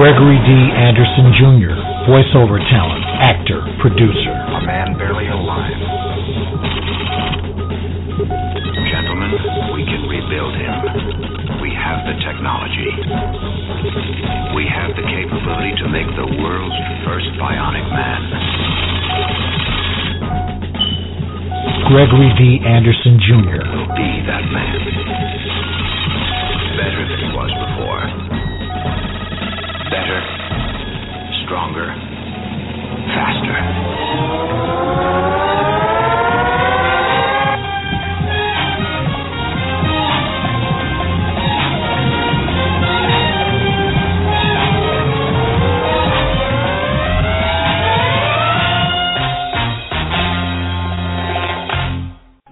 Gregory D. Anderson Jr., voiceover talent, actor, producer. A man barely alive. Gentlemen, we can rebuild him. We have the technology. We have the capability to make the world's first bionic man. Gregory D. Anderson Jr., Will be that man. Better than he was before. Stronger, faster.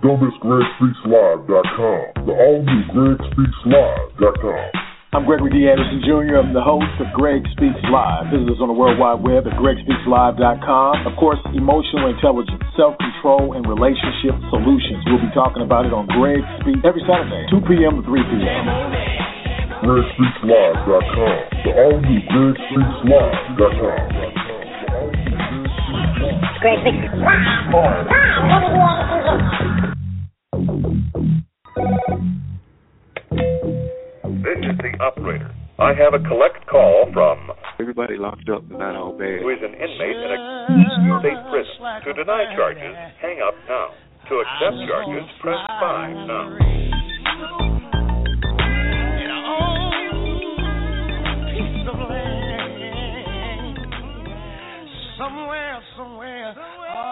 Don't miss GregSpeaksLive.com. The all-new GregSpeaksLive.com. I'm Gregory D. Anderson Jr. I'm the host of Greg Speaks Live. Visit us on the World Wide Web at GregSpeaksLive.com. Of course, emotional intelligence, self-control, and relationship solutions. We'll be talking about it on Greg Speaks every Saturday, 2 p.m. to 3 p.m. GregSpeaksLive.com. The all-new GregSpeaksLive.com. Greg Speaks Live. I have a collect call from Everybody locked up, but not all bad. who is an inmate in a state prison. To deny charges, hang up now. To accept charges, press 5 now.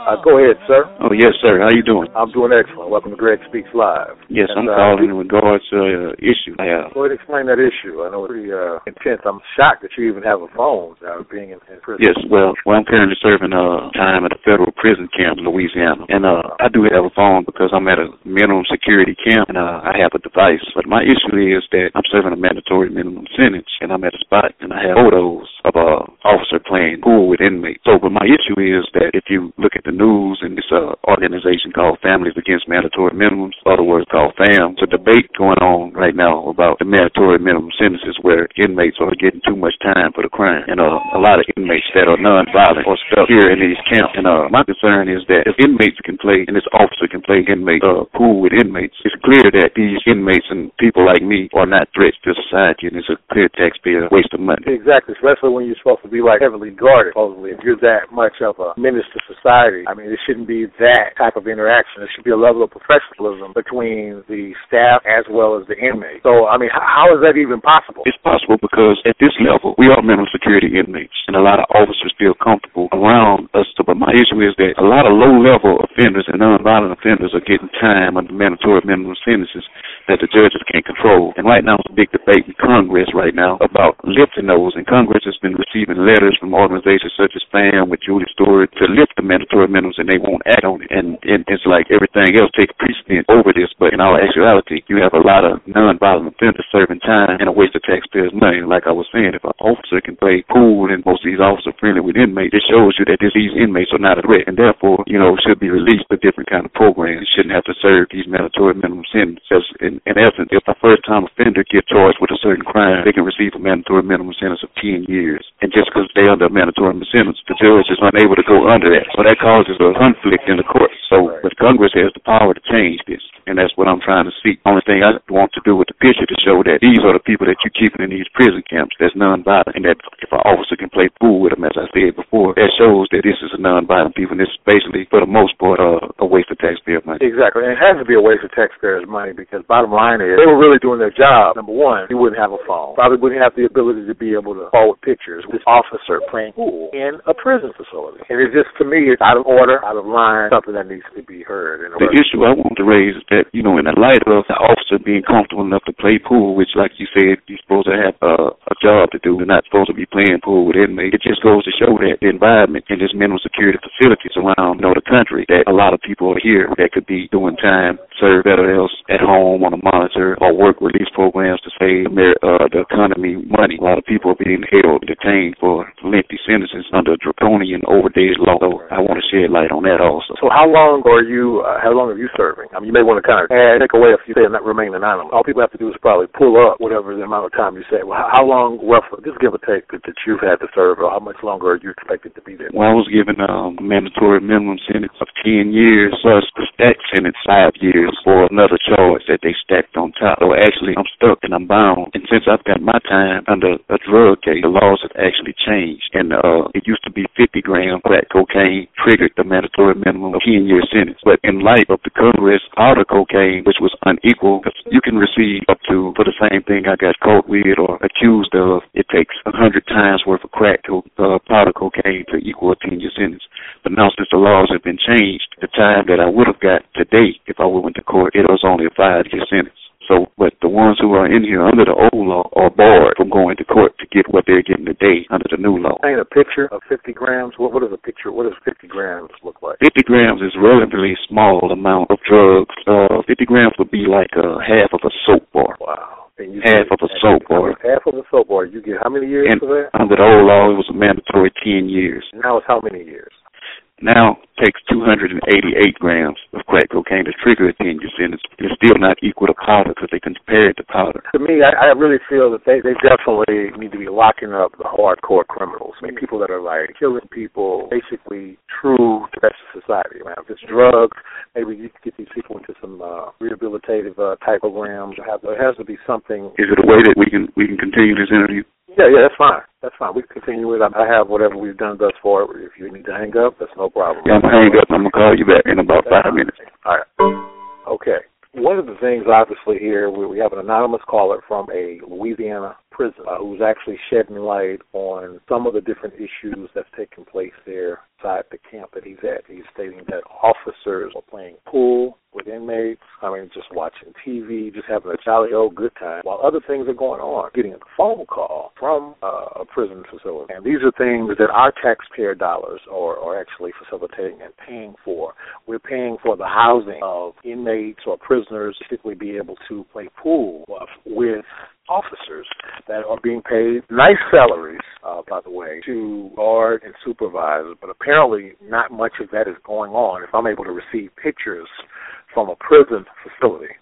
Uh, go ahead, sir. Oh yes, sir. How you doing? I'm doing excellent. Welcome to Greg Speaks Live. Yes, I'm And, uh, calling in regards to an issue I have. Go ahead, explain that issue. I know it's pretty uh, intense. I'm shocked that you even have a phone uh, being in, in prison. Yes, well, well, I'm currently serving uh time at a federal prison camp in Louisiana, and uh I do have a phone because I'm at a minimum security camp, and uh I have a device. But my issue is that I'm serving a mandatory minimum sentence, and I'm at a spot, and I have photos of a officer playing pool with inmates. So, but my issue is that if you look at the news and this uh organization called Families Against Mandatory Minimums, other words called FAM, it's a debate going on right now about the mandatory minimum sentences where inmates are getting too much time for the crime, and uh, a lot of inmates that are non-violent are stuck here in these camps. And uh, my concern is that if inmates can play and this officer can play inmate uh, pool with inmates, it's clear that these inmates and people like me are not threats to society, and it's a clear taxpayer waste of money. Exactly, especially when you're supposed to be like heavily guarded. Supposedly, if you're that much of a menace to society, I mean, it shouldn't be that type of interaction. There should be a level of professionalism between the staff as well as the inmate. So, I mean, how, is that even possible? It's possible because at this level, we are minimum security inmates, and a lot of officers feel comfortable around us. But my issue is that a lot of low-level offenders and nonviolent offenders are getting time under mandatory minimum sentences that the judges can't control. And right now, it's a big debate in Congress right now about lifting those. And Congress has been receiving letters from organizations such as FAM with Julie Stewart to lift the mandatory minimums, and they won't act on it. And, and it's like everything else takes precedence over this. But in all actuality, you have a lot of nonviolent offenders serving time and a waste of taxpayers' money. Like I was saying, if an officer can play pool and most of these officers are friendly with inmates, it shows you that this, these inmates are not a threat, and therefore, you know, should be released for different kind of programs. Shouldn't have to serve these mandatory minimum sentences. In, in essence, if a first-time offender gets charged with a certain crime, they can receive a mandatory minimum sentence of 10 years. And just because they're under a mandatory minimum sentence. The judge is unable to go under that. So that causes a conflict in the court. So, but Congress has the power to change this. And that's what I'm trying to see. Only thing I want to do with the picture to show that these are the people that you're keeping in these prison camps that's nonviolent. And that if an officer can play pool with them, as I said before, that shows that this is a nonviolent people. And this is basically, for the most part, uh, a waste of taxpayer money. Exactly. And it has to be a waste of taxpayers' money because bottom line is, they were really doing their job. Number one, you wouldn't have a phone. Probably wouldn't have the ability to be able to forward pictures with this officer playing pool in a prison facility. And it's just, to me, it's out of order, out of line, something that needs to be heard. The issue I want to raise is that, you know, in the light of the officer being comfortable enough to play pool, which, like you said, you're supposed to have uh, a job to do. You're not supposed to be playing pool with inmates. It just goes to show that the environment in this minimum security facilities around, you know, the country, that a lot of people are here that could be doing time, serve better else at home on a monitor, or work release programs to save uh, the economy money. A lot of people are being held, detained for lengthy sentences under draconian, overdated law. So I want to shed light on that also. So how long are you? Uh, how long are you serving? I mean, you may want to of add, take away if you say not remain anonymous. All people have to do is probably pull up whatever the amount of time you say. Well, how long, roughly, just give or take, that, that you've had to serve, or how much longer are you expected to be there? Well, I was given um, a mandatory minimum sentence of 10 years plus the stack sentence five years for another charge that they stacked on top. So actually, I'm stuck and I'm bound. And since I've got my time under a drug case, the laws have actually changed. And uh, it used to be 50 grams crack cocaine triggered the mandatory minimum of 10 year sentence. But in light of the Congress powder cocaine, which was unequal, you can receive up to, for the same thing I got caught with or accused of, it takes a 100 times worth of crack to uh, powder cocaine to equal a 10 year sentence. But now since the laws have been changed, the time that I would have got today if I went to court, it was only a five year sentence. So, but the ones who are in here under the old law are barred from going to court to get what they're getting today under the new law. Picture of 50 grams. What, what is a picture? What does 50 grams look like? 50 grams is relatively small amount of drugs. Uh, 50 grams would be like uh, half of a soap bar. Wow. half of a soap bar. Half of a soap bar. You get how many years and for that? Under the old law, it was a mandatory 10 years. Now it's how many years? Now takes 288 grams of crack cocaine to trigger a 10 year sentence. It's still not equal to powder because they compare it to powder. To me, I, I really feel that they, they definitely need to be locking up the hardcore criminals. I mean, people that are like killing people, basically true threats to society. Man, if it's drugs, maybe you can get these people into some uh, rehabilitative uh, type programs. There has to be something. Is it a way that we can we can continue this interview? Yeah, yeah, that's fine. That's fine. We can continue with. I have whatever we've done thus far. If you need to hang up, that's no problem. Yeah, I'm gonna hang up. I'm gonna call you back in about five minutes. All right. Okay. One of the things, obviously, here we, we have an anonymous caller from a Louisiana prison uh, who's actually shedding light on some of the different issues that's taking place there inside the camp that he's at. He's stating that officers are playing pool with inmates, I mean, just watching TV, just having a jolly old good time, while other things are going on. Getting a phone call from uh, a prison facility. And these are things that our taxpayer dollars are, are actually facilitating and paying for. We're paying for the housing of inmates or prisoners, particularly be able to play pool with officers that are being paid nice salaries, uh, by the way, to guard and supervise. But apparently, not much of that is going on. If I'm able to receive pictures from a prison facility.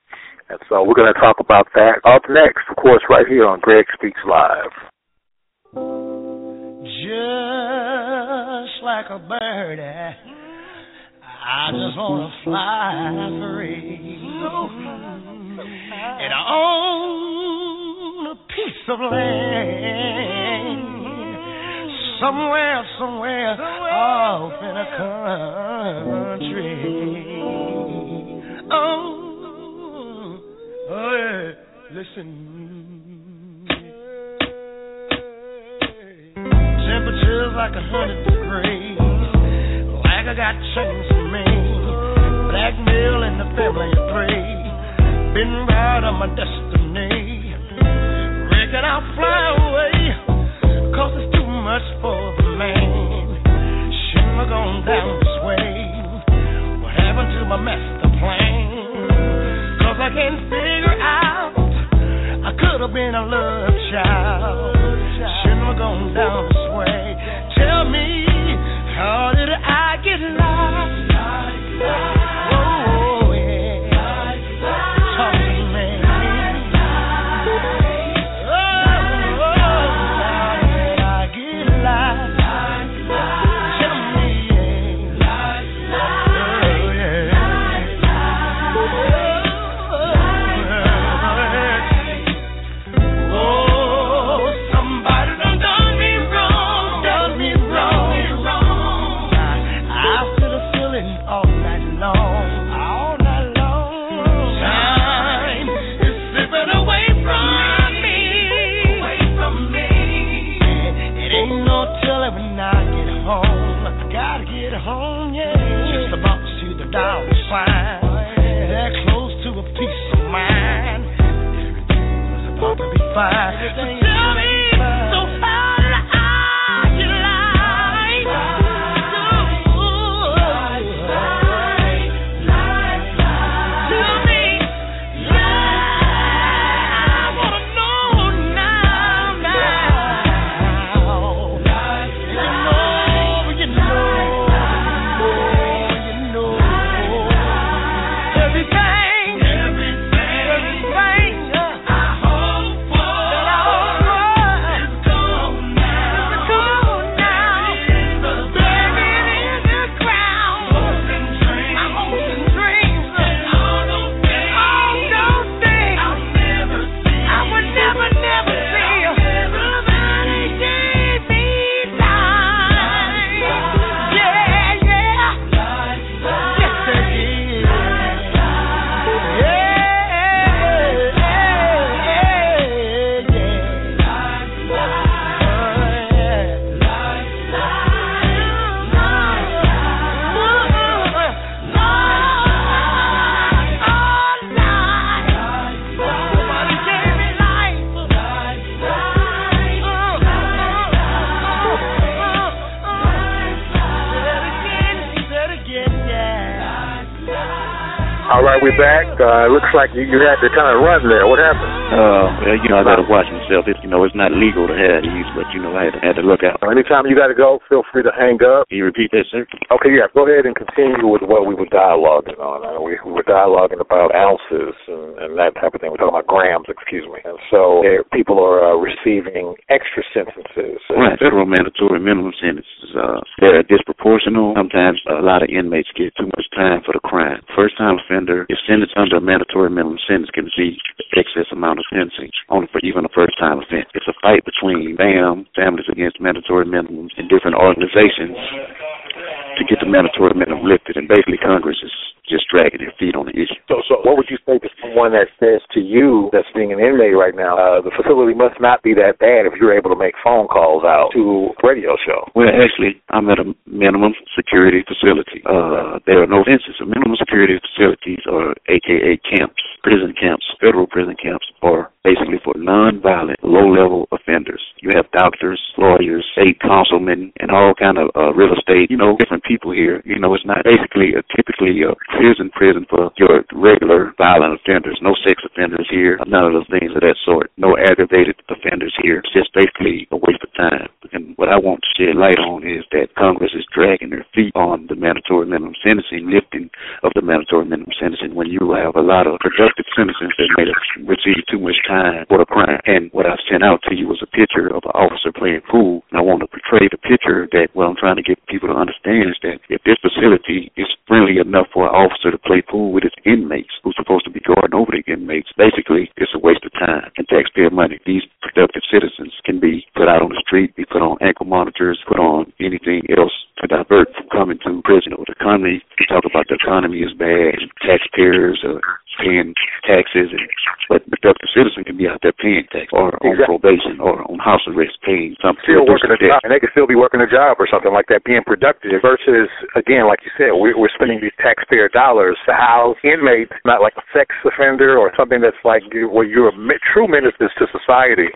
And so we're going to talk about that up next, of course, right here on Greg Speaks Live. Just like a bird, I just want to fly free. And I own a piece of land somewhere, somewhere off in a country. Oh, oh yeah. Listen. Temperatures like a hundred degrees. Like I got chains for me. Blackmail in the family of three. Been right on my destiny. Reckon I'll fly away. Cause it's too much for the man. Shouldn't have gone down this way. What happened to my master I can't figure out. I could have been a love child. Shouldn't have gone down this way. Tell me, home. Uh, it looks like you, you had to kind of run there. What happened? Uh, well, you know, I gotta watch myself. It's, you know, it's not legal to have these, but you know, I had to, had to look out. Anytime you got to go, feel free to hang up. Can you repeat that, sir? Okay, yeah. Go ahead and continue with what we were dialoguing on. Uh, we, we were dialoguing about ounces and, and that type of thing. We're talking about grams, excuse me. And so people are uh, receiving extra sentences. Right. Federal mandatory minimum sentences, uh, they're disproportional. Sometimes a lot of inmates get too much time for the crime. First time offender, if sentenced under a mandatory minimum sentence, can receive excess amount of sentencing only for even a first time offense. It's a fight between FAM, Families Against Mandatory Minimums, and different organizations to get the mandatory minimum lifted. And basically, Congress is just dragging their feet on the issue. So, so what would you say to someone that says to you, that's being an inmate right now, uh, the facility must not be that bad if you're able to make phone calls out to a radio show? Well, actually, I'm at a minimum security facility. Uh, there are no fences. A minimum security facilities are AKA camps, prison camps, federal prison camps, or basically for non-violent, low-level offenders. You have doctors, lawyers, state councilmen, and all kind of uh, real estate, you know, different people here. You know, it's not basically a typically a prison prison for your regular violent offenders. No sex offenders here, none of those things of that sort. No aggravated offenders here. It's just basically a waste of time. What I want to shed light on is that Congress is dragging their feet on the mandatory minimum sentencing, lifting of the mandatory minimum sentencing when you have a lot of productive citizens that may have received too much time for the crime. And what I sent out to you was a picture of an officer playing pool. And I want to portray the picture that what I'm trying to get people to understand is that if this facility is friendly enough for an officer to play pool with its inmates who's supposed to be guarding over the inmates, basically it's a waste of time and taxpayer money. These productive citizens can be put out on the street, be put on ankle monitors, put on anything else to divert from coming to prison. Or the economy, we talk about the economy is bad, and taxpayers are paying taxes, and, but productive citizen can be out there paying tax or on probation or on house arrest paying something. Still working a job, and they could still be working a job or something like that, being productive. Versus, again, like you said, we're, we're spending these taxpayer dollars to house inmates, not like a sex offender or something that's like you- where you're a true menace to society.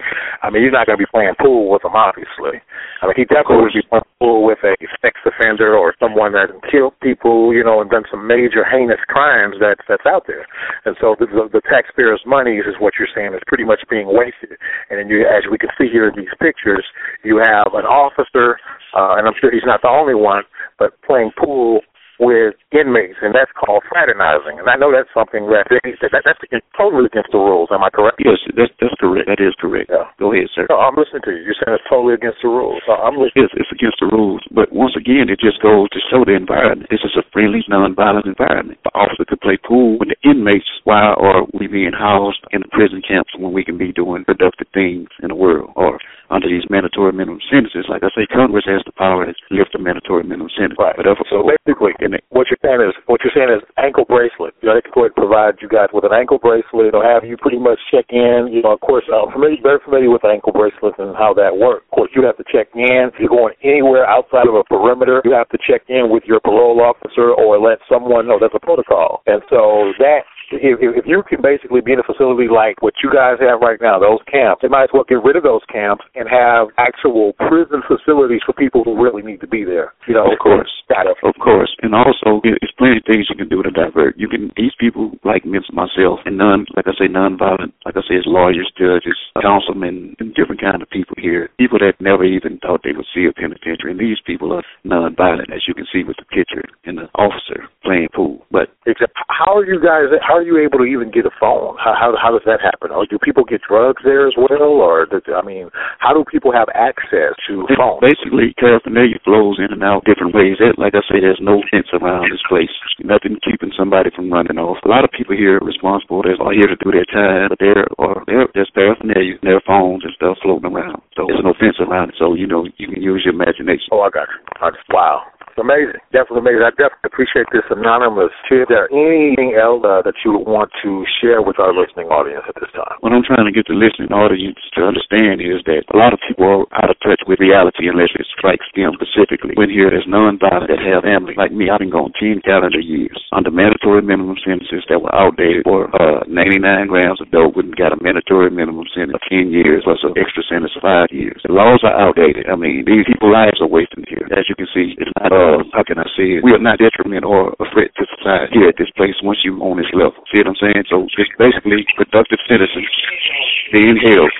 I mean, you're not going to be playing pool with them, obviously. I mean, he definitely would be pool with a sex offender or someone that killed people, you know, and done some major heinous crimes that's that's out there. And so the, the, the taxpayers' money is what you're saying is pretty much being wasted. And then you, as we can see here in these pictures, you have an officer, uh, and I'm sure he's not the only one, but playing pool with inmates, and that's called fraternizing. And I know that's something that, that that's totally against the rules. Am I correct? Yes, that's that's correct. That is correct. Yeah. Go ahead, sir. No, I'm listening to you. You're saying it's totally against the rules. So I'm listening. It's, it's against the rules, but once again, it just goes to show the environment. This is a friendly, non-violent environment. The officer could play pool with the inmates while are we being housed in the prison camps when we can be doing productive things in the world or under these mandatory minimum sentences. Like I say, Congress has the power to lift the mandatory minimum sentence. Right. But if, So basically, what you're saying is what you're saying is ankle bracelet. You know, they can go ahead and provide you guys with an ankle bracelet or have you pretty much check in. You know, of course, I'm familiar, very familiar with ankle bracelets and how that works. Of course, you have to check in. If you're going anywhere outside of a perimeter, you have to check in with your parole officer or let someone know. That's a protocol. And so that if, if you can basically be in a facility like what you guys have right now, those camps, they might as well get rid of those camps and have actual prison facilities for people who really need to be there. You know, Of course. Of course. And also, it's plenty of things you can do to divert. You can, these people like me, myself, and non, like I say, non-violent, like I say, it's lawyers, judges, councilmen, and different kind of people here. People that never even thought they would see a penitentiary. And these people are non-violent, as you can see with the picture and the officer playing pool. But. How are you guys? How are you able to even get a phone? How how, how does that happen? Or do people get drugs there as well? Or does, I mean, how do people have access to phones? Basically, paraphernalia flows in and out different ways. There- Like I say, there's no fence around this place. Nothing keeping somebody from running off. A lot of people here are responsible. They're all here to do their time, but there are there there's paraphernalia, their phones and stuff floating around. So there's no fence around it. So you know you can use your imagination. Oh, I got you. I just, wow. Amazing. Definitely amazing. I definitely appreciate this anonymous tip. Is there anything else uh, that you would want to share with our listening audience at this time? What I'm trying to get the listening audience to understand is that a lot of people are out of touch with reality unless it strikes them specifically. When here there's nonviolent that have family. Like me, I've been gone 10 calendar years under mandatory minimum sentences that were outdated for uh, 99 grams of dope and got a mandatory minimum sentence of 10 years plus an extra sentence of 5 years. The laws are outdated. I mean, these people's lives are wasting here. As you can see, it's not uh, uh, how can I say it? We are not detriment or a threat to society here at this place once you on this level. See what I'm saying? So it's basically productive citizens being held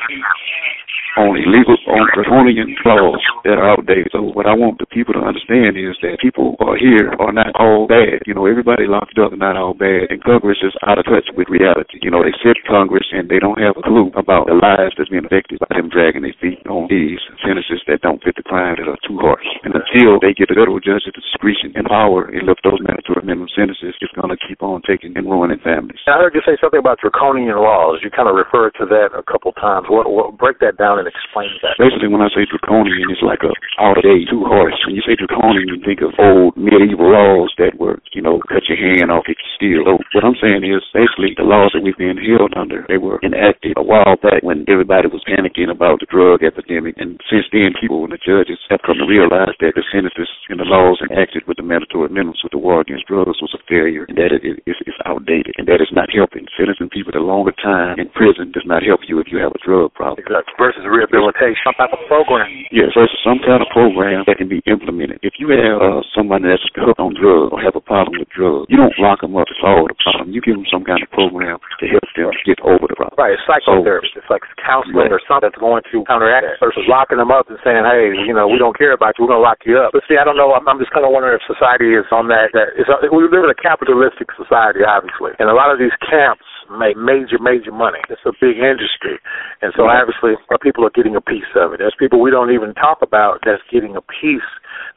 on illegal, on draconian laws that are outdated. So what I want the people to understand is that people are here are not all bad. You know, everybody locked up not all bad, and Congress is out of touch with reality. You know, they sit Congress and they don't have a clue about the lives that's being affected by them dragging their feet on these sentences that don't fit the crime that are too harsh. And until they get a federal judge with the discretion and power and lift those mandatory minimum sentences, it's going to keep on taking and ruining families. I heard you say something about draconian laws. You kind of referred to that a couple times. What, what break that down and explain that? Basically, when I say draconian, it's like a out of date, too harsh. When you say draconian, you think of old medieval laws that were, you know, cut your hand off if you steal. So what I'm saying is basically the laws that we've been held under, they were enacted a while back when everybody was panicking about the drug epidemic. And since then, people and the judges have come to realize that the sentences and the laws enacted with the mandatory minimums with the war against drugs failure and that it is it's outdated and that it's not helping. Sentencing people to longer time in prison does not help you if you have a drug problem. Exactly. Versus rehabilitation, some type of program. Yes, versus some kind of program that can be implemented. If you have uh, somebody that's hooked on drugs or have a problem with drugs, you don't lock them up to solve the problem. You give them some kind of program to help them get over the problem. Right, it's psychotherapy. So, it's like counseling right. or something that's going to counteract that versus locking them up and saying, hey, you know, we don't care about you. We're going to lock you up. But see, I don't know. I'm, I'm just kind of wondering if society is on that. that is, we live in a capitalistic society, obviously, and a lot of these camps make major, major money. It's a big industry. And so mm-hmm. obviously people are getting a piece of it. There's people we don't even talk about that's getting a piece.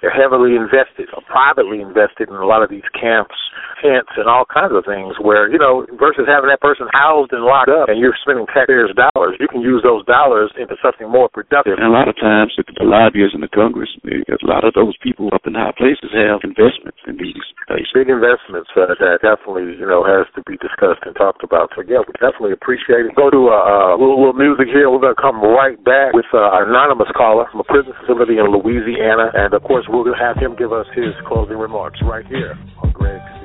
They're heavily invested or privately invested in a lot of these camps, tents, and all kinds of things where, you know, versus having that person housed and locked up and you're spending taxpayers' dollars, you can use those dollars into something more productive. And a lot of times the, the lobbyists in the Congress, a lot of those people up in high places have investments in these places. Big investments uh, that definitely, you know, has to be discussed and talked about. So yeah, we definitely appreciate it. Go to uh, a little, little music here. We're gonna come right back with uh, an anonymous caller from a prison facility in Louisiana, and of course we're gonna have him give us his closing remarks right here on Greg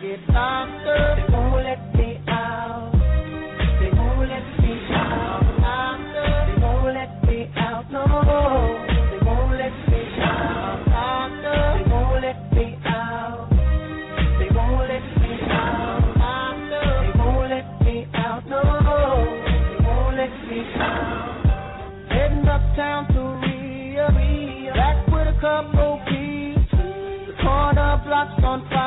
get. They won't let me out. They won't let me out. They won't let me out. No. They won't let me out. They won't let me out. They won't let me out. They won't let me out. No. They won't let me out. Heading uptown to Ria. Back with a couple. The corner blocks on fire.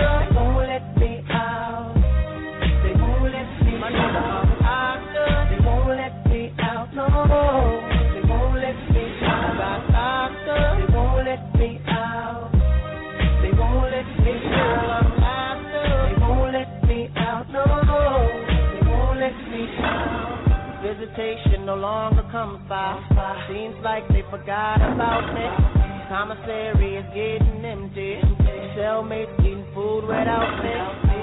No they won't let me show up, they won't let me out. They won't let me show up, after they won't let me out, no, no, they won't let me show. Visitation no longer comes by. Seems like they forgot about me. Commissary is getting empty. Cellmates eating food without me.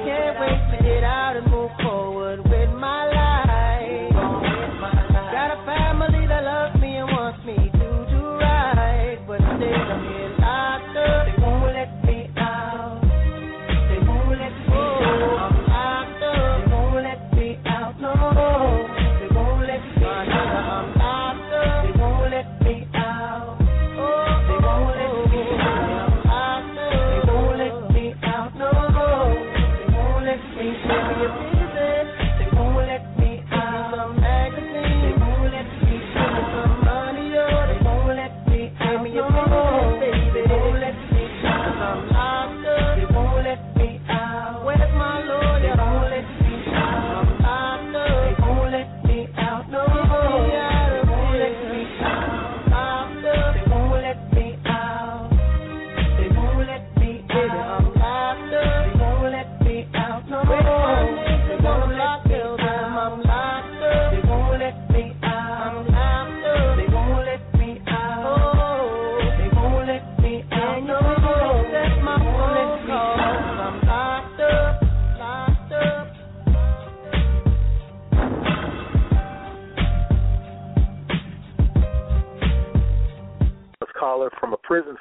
Can't wait to get out and move forward with my life.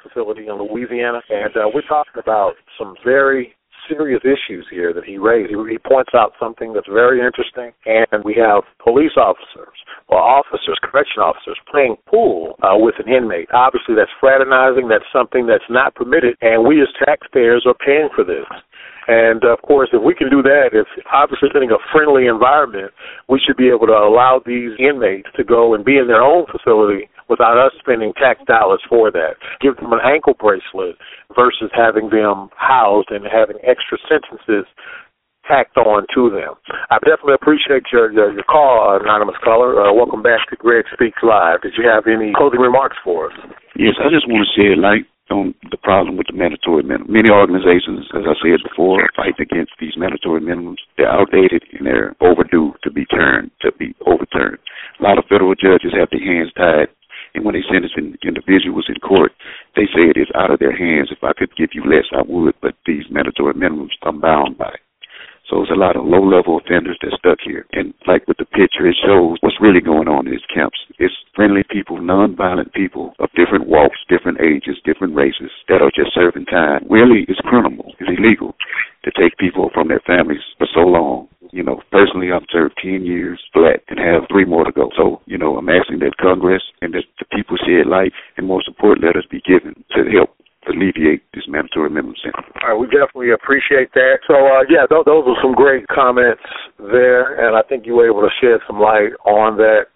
Facility in Louisiana, and uh, we're talking about some very serious issues here that he raised. He, he points out something that's very interesting, and we have police officers or officers, correction officers, playing pool uh, with an inmate. Obviously, that's fraternizing. That's something that's not permitted, and we as taxpayers are paying for this. And of course, if we can do that, if obviously in a friendly environment, we should be able to allow these inmates to go and be in their own facility without us spending tax dollars for that. Give them an ankle bracelet versus having them housed and having extra sentences tacked on to them. I definitely appreciate your your, your call, anonymous caller. Uh, welcome back to Greg Speaks Live. Did you have any closing remarks for us? Yes, I just want to say, like on the problem with the mandatory minimum. Many organizations, as I said before, fight against these mandatory minimums. They're outdated and they're overdue to be turned, to be overturned. A lot of federal judges have their hands tied and when they sentence individuals in court, they say it is out of their hands. If I could give you less, I would, but these mandatory minimums I'm bound by. So it's a lot of low level offenders that stuck here. And like with the picture, it shows what's really going on in these camps. It's friendly people, non-violent people of different walks, different ages, different races that are just serving time. Really, it's criminal. It's illegal to take people from their families for so long. You know, personally, I've served 10 years flat and have three more to go. So, you know, I'm asking that Congress and that the people shed light and more support letters be given to help alleviate this mandatory minimum. All right, we definitely appreciate that. So, uh, yeah, th- those are some great comments there, and I think you were able to shed some light on that.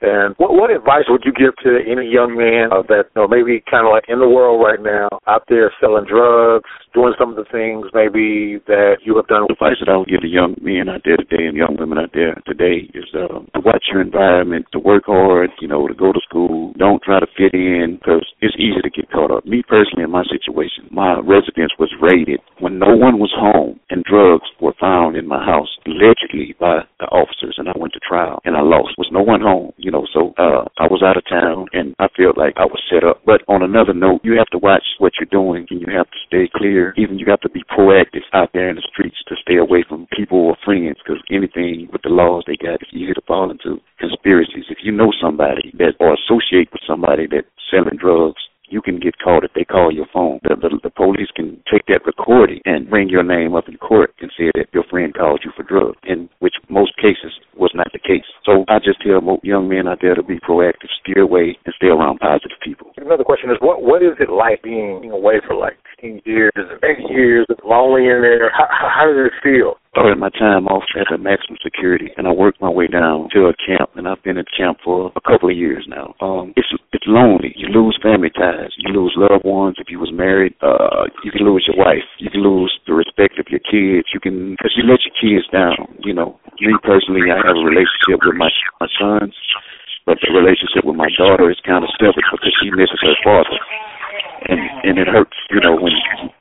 And what, what advice would you give to any young man uh, that you know, maybe kind of like in the world right now, out there selling drugs, doing some of the things maybe that you have done? The advice that I would give to young men out there today and young women out there today is uh, to watch your environment, to work hard, you know, to go to school. Don't try to fit in because it's easy to get caught up. Me personally, in my situation, my residence was raided when no one was home and drugs were found in my house allegedly by the officers, and I went to trial and I lost. There Was no one home? You know, so uh, I was out of town and I felt like I was set up. But on another note, you have to watch what you're doing and you have to stay clear. Even you have to be proactive out there in the streets to stay away from people or friends because anything with the laws they got is easy to fall into conspiracies. If you know somebody that or associate with somebody that's selling drugs you can get called if they call your phone. The, the, the police can take that recording and bring your name up in court and say that your friend called you for drugs, in which most cases was not the case. So I just tell young men out there to be proactive, steer away, and stay around positive people. Another question is, what what is it like being away for like 15 years, eight years, lonely in there? How, how does it feel? Started my time off at the maximum security, and I worked my way down to a camp, and I've been at camp for a couple of years now. Um, it's it's lonely. You lose family ties. You lose loved ones. If you was married, uh, you can lose your wife. You can lose the respect of your kids. You can because you let your kids down. You know, me personally, I have a relationship with my my sons, but the relationship with my daughter is kind of separate because she misses her father, and and it hurts. You know when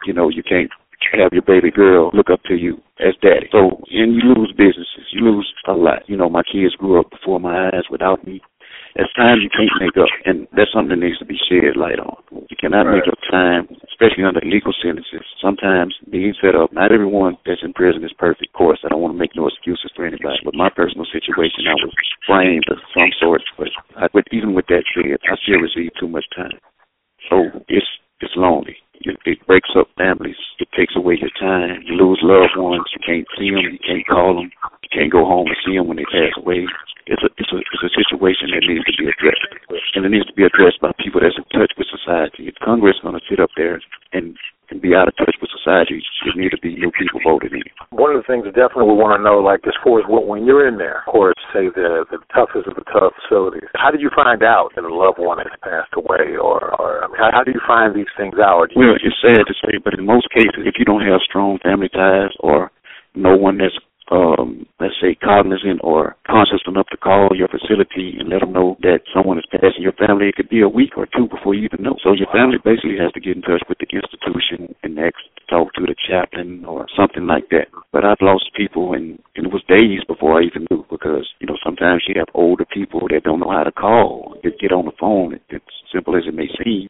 you know you can't have your baby girl look up to you as daddy. So, and you lose businesses. You lose a lot. You know, my kids grew up before my eyes without me. There's times you can't make up, and that's something that needs to be shed light on. You cannot right. make up time, especially under legal sentences. Sometimes being set up, not everyone that's in prison is perfect. Of course, I don't want to make no excuses for anybody, but my personal situation, I was framed of some sort. But, I, but even with that said, I still receive too much time. So it's it's lonely. It breaks up families. It takes away your time. You lose loved ones. You can't see them. You can't call them. You can't go home and see them when they pass away. It's a it's a it's a situation that needs to be addressed, and it needs to be addressed by people that's in touch with society. If Congress is going to sit up there and and be out of touch with society, there need to be new people voted in. One of the things that definitely we want to know, like as far as when you're in there, of course, say the the toughest of the tough facilities. How did you find out that a loved one has passed away, or or I mean, how, how do you find these things out? Well, it's sad to say, but in most cases, if you don't have strong family ties or no one that's um, say, cognizant or conscious enough to call your facility and let them know that someone is passing your family. It could be a week or two before you even know. So your family basically has to get in touch with the institution and next talk to the chaplain or something like that. But I've lost people and, and it was days before I even knew because, you know, sometimes you have older people that don't know how to call, get, get on the phone. It's simple as it may seem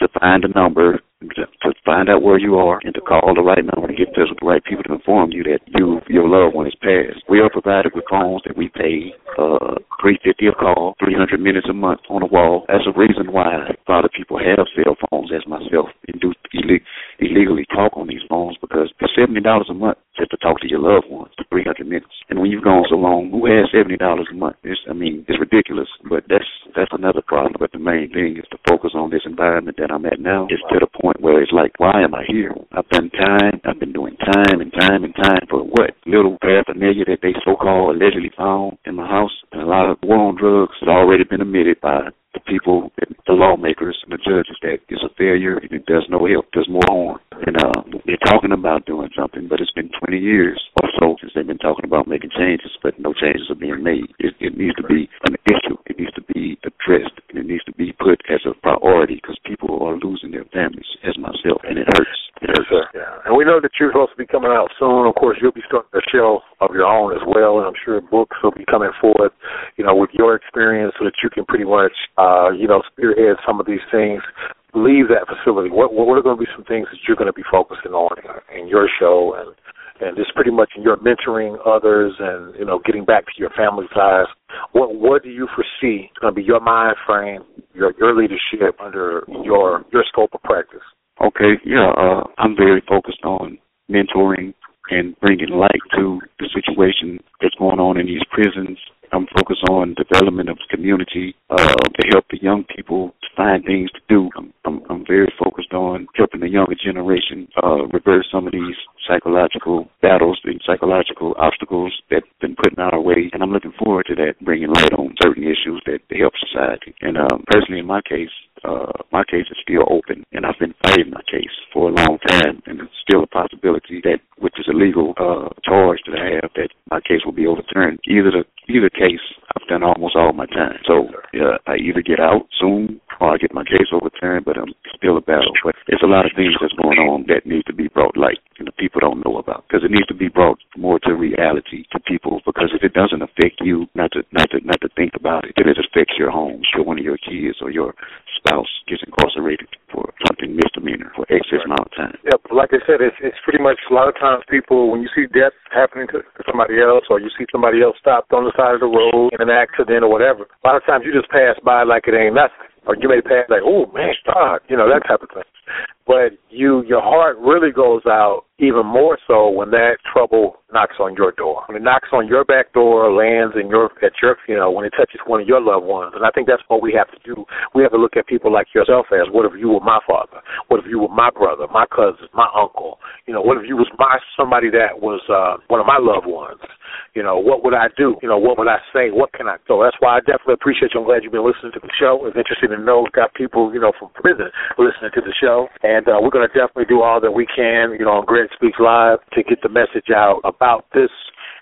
to find a number, to, to find out where you are, and to call the right number to get in the right people to inform you that you your loved one is passed. We are provided with phones that we pay uh, 350 a call, 300 minutes a month on a wall. That's a reason why a lot of people have cell phones, as myself, and do illeg- illegally talk on these phones because it's $70 a month just to talk to your loved ones for 300 minutes. And when you've gone so long, who has $70 a month? It's, I mean, it's ridiculous, but that's that's another problem. But the main thing is to focus on this environment that I'm at now. It's to the point where it's like, why am I here? I've done time. I've been doing time and time and time for what little paraphernalia that they so-called allegedly found in my house. And a lot of war on drugs has already been admitted by the people, the lawmakers, and the judges that it's a failure and it does no help, does more harm. And uh, they're talking about doing something, but it's been 20 years or so since they've been talking about making changes, but no changes are being made. It, it needs to be an issue. It needs to be addressed, and it needs to be put as a priority because people are losing their families, as myself, and it hurts. It hurts. Yeah. And we know that you're supposed to be coming out soon. Of course, you'll be starting a show of your own as well, and I'm sure books will be coming forth, you know, with your experience so that you can pretty much, uh, you know, spearhead some of these things. Leave that facility. What, what are going to be some things that you're going to be focusing on in your show and and just pretty much in your mentoring others and you know getting back to your family ties. What what do you foresee going to be your mind frame, your your leadership under your your scope of practice? Okay, yeah, uh, I'm very focused on mentoring and bringing light to the situation that's going on in these prisons. I'm focused on development of the community uh, to help the young people find things to do. I'm, I'm, I'm very focused on helping the younger generation uh, reverse some of these psychological battles and psychological obstacles that have been put in our way. And I'm looking forward to that, bringing light on certain issues that help society. And um, personally, in my case, uh, my case is still open, and I've been fighting my case for a long time, and it's still a possibility that, which is a legal uh, charge that I have, that my case will be overturned. Either the either case, I've done almost all my time. So uh, I either get out soon or I get my case overturned, but I'm still a battle. But there's a lot of things that's going on that need to be brought light, and the people don't know about because it needs to be brought more to reality to people. Because if it doesn't affect you, not to not to not to think about it, then it affects your home, or one of your kids or your spouse gets incarcerated for something misdemeanor for excess amount of time. Yeah, like I said, it's it's pretty much a lot of times people when you see death happening to somebody else or you see somebody else stopped on the side of the road in an accident or whatever, a lot of times you just pass by like it ain't nothing. Or you may pass like, oh man, God, you know, that type of thing. But you your heart really goes out even more so when that trouble knocks on your door. When it knocks on your back door, lands in your at your you know, when it touches one of your loved ones. And I think that's what we have to do. We have to look at people like yourself as what if you were my father? What if you were my brother, my cousin, my uncle? You know, what if you was my somebody that was uh one of my loved ones? You know, what would I do? You know, what would I say? What can I so that's why I definitely appreciate you. I'm glad you've been listening to the show. It's interesting to know we've got people, you know, from prison listening to the show. And uh, we're gonna definitely do all that we can, you know, on Greg Speaks Live to get the message out about this.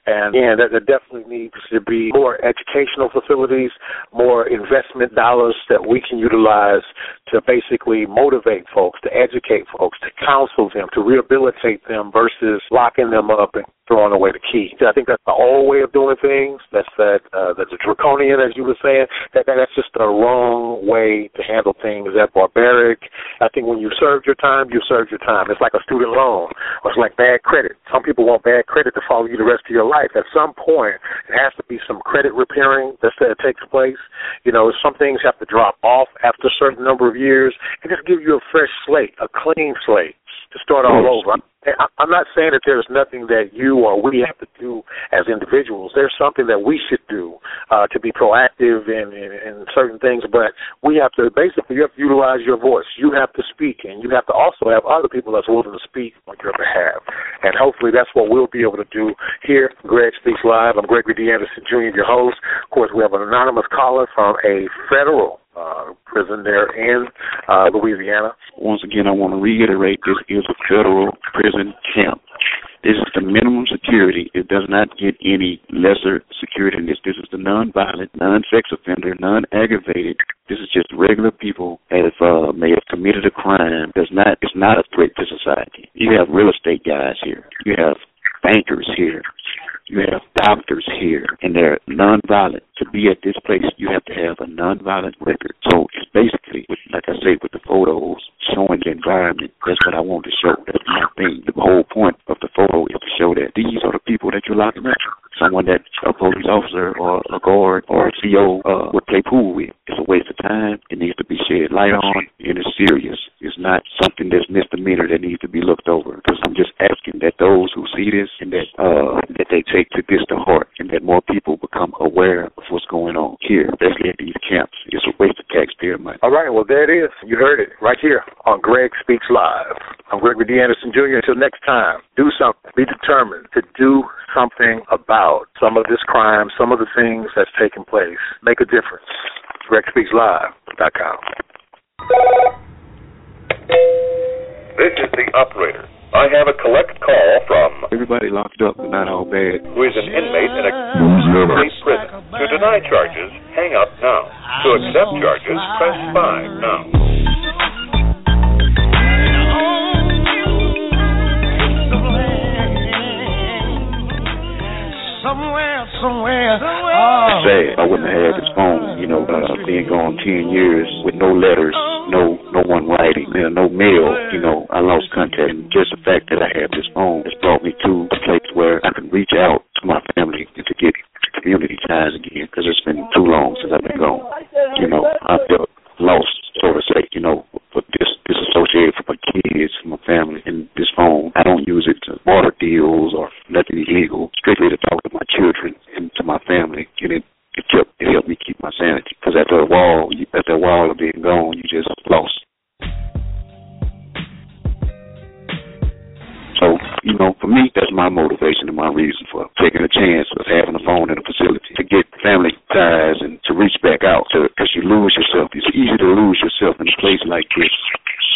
And and there, there definitely needs to be more educational facilities, more investment dollars that we can utilize to basically motivate folks, to educate folks, to counsel them, to rehabilitate them versus locking them up and throwing away the key. I think that's the old way of doing things. That's that uh, that's a draconian, as you were saying. That, that that's just the wrong way to handle things. That barbaric. I think when you served your time, you served your time. It's like a student loan, or it's like bad credit. Some people want bad credit to follow you the rest of your life. At some point, it has to be some credit repairing that takes place. You know, some things have to drop off after a certain number of years and just give you a fresh slate, a clean slate to start all over. I'm not saying that there's nothing that you or we have to do as individuals. There's something that we should do uh, to be proactive in, in, in certain things, but we have to basically you have to utilize your voice. You have to speak, and you have to also have other people that's willing to speak on your behalf. And hopefully that's what we'll be able to do here. Greg Speaks Live. I'm Gregory D. Anderson Jr., your host. Of course, we have an anonymous caller from a federal uh, prison there in uh, Louisiana. Once again, I want to reiterate this is a federal prison camp. This is the minimum security. It does not get any lesser security than this. This is the non-violent, non-sex offender, non-aggravated. This is just regular people that have, uh, may have committed a crime. Does not. It's not a threat to society. You have real estate guys here. You have bankers here. You have doctors here, and they're nonviolent. To be at this place, you have to have a nonviolent record. So it's basically, like I say, with the photos showing the environment. That's what I want to show. That's my thing. The whole point of the photo is to show that these are the people that you're locking up. Someone that a police officer or a guard or a CO uh, would play pool with. It's a waste of time. It needs to be shed light on, and it's serious. It's not something that's misdemeanor that needs to be looked over. Because I'm just asking that those who see this and that uh, that they take to this to heart, and that more people become aware of what's going on here, especially at these camps. It's a waste of taxpayer money. All right, well, there it is. You heard it right here on Greg Speaks Live. I'm Gregory D. Anderson Jr. Until next time, do something. Be determined to do something about some of this crime, some of the things that's taking place. Make a difference. GregSpeaksLive.com. This is the operator. I have a collect call from Everybody locked up, but not all bad. who is an inmate in a state prison. To deny charges, hang up now. To accept charges, press 5 now. Somewhere, somewhere. It's sad. I wouldn't have had this phone, you know, uh, being gone ten years with no letters, no no one writing, you know, no mail. You know, I lost contact. And just the fact that I have this phone has brought me to a place where I can reach out to my family and to get community ties again. Because it's been too long since I've been gone. You know, I felt lost, so to say. You know, but this disassociated from my kids, from my family, and this phone. I don't use it to barter deals or nothing illegal. Strictly to talk to my children and to my family. And it it kept it helped me keep my sanity. Because after a while, you, after a while of being gone, you just lost. So, you know, for me, that's my motivation and my reason for taking a chance of having a phone in a facility to get family ties and to reach back out because you lose yourself. It's easy to lose yourself in a place like this,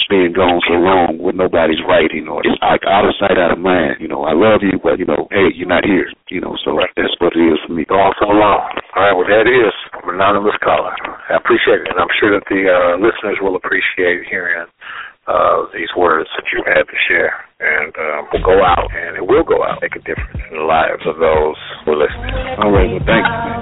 being gone so long with nobody's writing or it's like out of sight, out of mind. You know, I love you, but, you know, hey, you're not here. You know, so that's what it is for me. Gone so long. All right, well, that is an anonymous caller. I appreciate it, and I'm sure that the uh, listeners will appreciate hearing uh, these words that you had to share. And um, will go out, and it will go out, make a difference in the lives of those who are listening. All right, well, thank you.